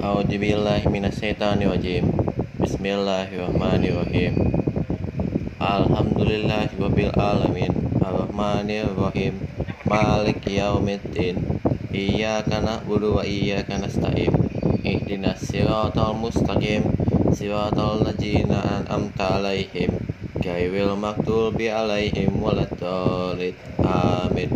A'udzubillahi minasyaitonirrajim. Bismillahirrahmanirrahim. Alhamdulillahi rabbil alamin. Arrahmanirrahim. Maliki yaumiddin. Iyyaka na'budu wa iyyaka nasta'in. Ihdinas siratal mustaqim. Siratal ladzina an'amta 'alaihim. Ghairil maghdubi 'alaihim waladdallin. Amin.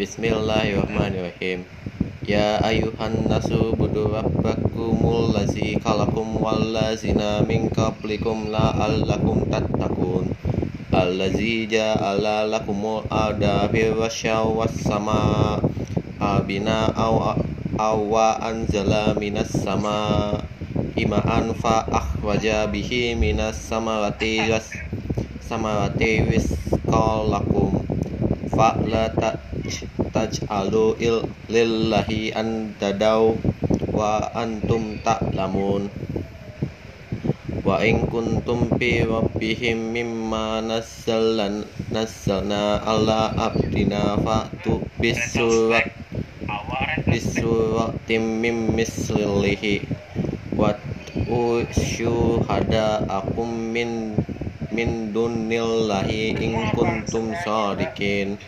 Bismillahirrahmanirrahim. Ya ayuhan nasu budu rabbakumul lazi kalakum wallazina min qablikum la'allakum tattaqun. Allazi ja'ala lakumul arda firasyaw was sama abina aw awa anzala minas sama ima'an fa akhraja bihi minas samarati ras samarati rizqalakum fa la taj'alu il lillahi andadaw wa antum ta'lamun. Wa in kuntum fi rabbihim mimma nazzalna nazzalna ala abdina fa'tu bisurat bisuratim mim mislihi. Wa syuhada akum min min dunillahi in kuntum sadiqin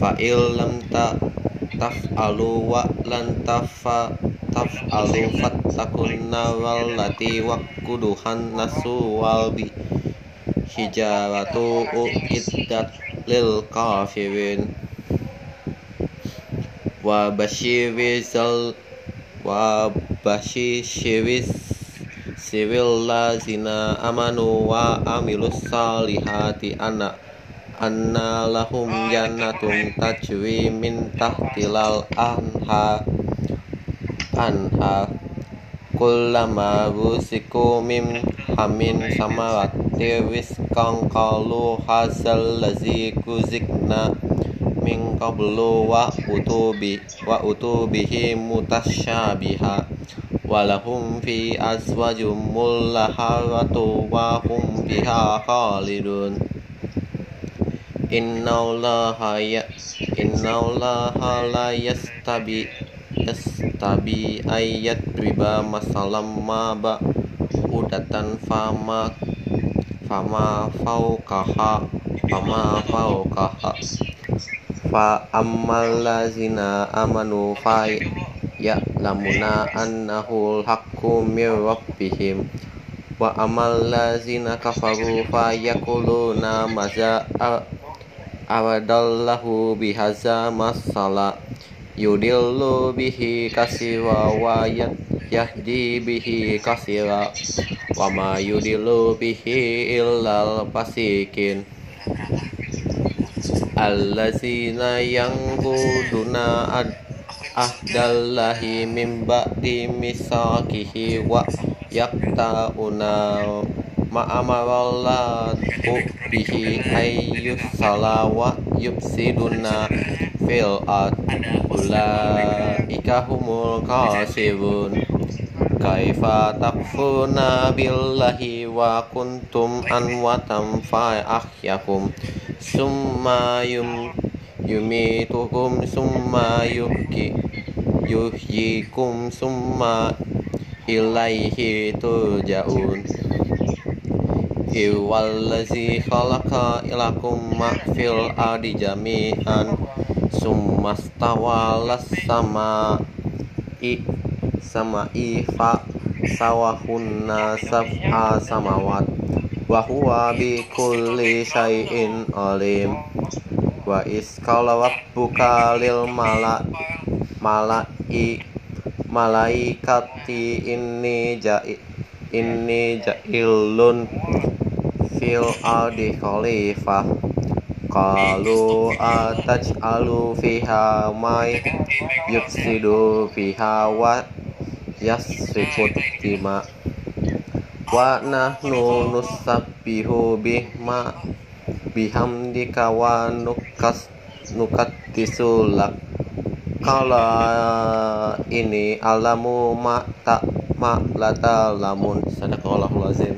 fa'il lam ta taf'alu wa lan tafa taf'alu fattakun nawal lati wakuduhan nasu wal bi hijaratu uiddat lil kafirin. Wa basyirizal wa basyiris siril lazina amanu wa amilus salihati anak anna lahum jannatun tajri min tahtilal anha. Anha. Kullama rusiku min hamin samarati rizqan qalu hazal lazi kuzikna min qablu wa utubi wa utubihi mutasyabiha walahum fi azwajum mullaharatu wa hum biha khalidun Innallaha ya Innallaha la yastabi yastabi ayat riba masalam ma ba udatan fama fama faukaha fama faukaha fa ammal lazina amanu fa ya lamuna annahul haqqu mir rabbihim. Wa amal lazina kafaru fa yakuluna maza aradallahu bihaza masala yudillu bihi kasira wa yahdi bihi kasira wa ma yudillu bihi illal fasikin. Allazina yanquduna ahdallahi min ba'di misakihi wa yaqta'una ma'amarallahu bihi ayyus salawa yufsiduna fil ard ulaika humul khasirun kaifa takfuruna billahi wa kuntum anwatam fa ahyakum summa yum yumitukum summa yuhki yuhyikum summa ilaihi turja'un Iwallazi khalaqa ilakum ma fil jami'an summastawalas sama i sama i fa sawahunna sab'a samawat wa huwa bi kulli syai'in alim. Wa iskala rabbuka lil mala malai malaikati inni ja'i inni ja'ilun fil ardi khalifah qalu ataj'alu fiha may yufsidu fiha wa yasfikut dima wa nahnu nusabbihu bihma bihamdika wa nukas nukaddisulak kala ini alamu ma tak ma lata lamun sadaqallahul azim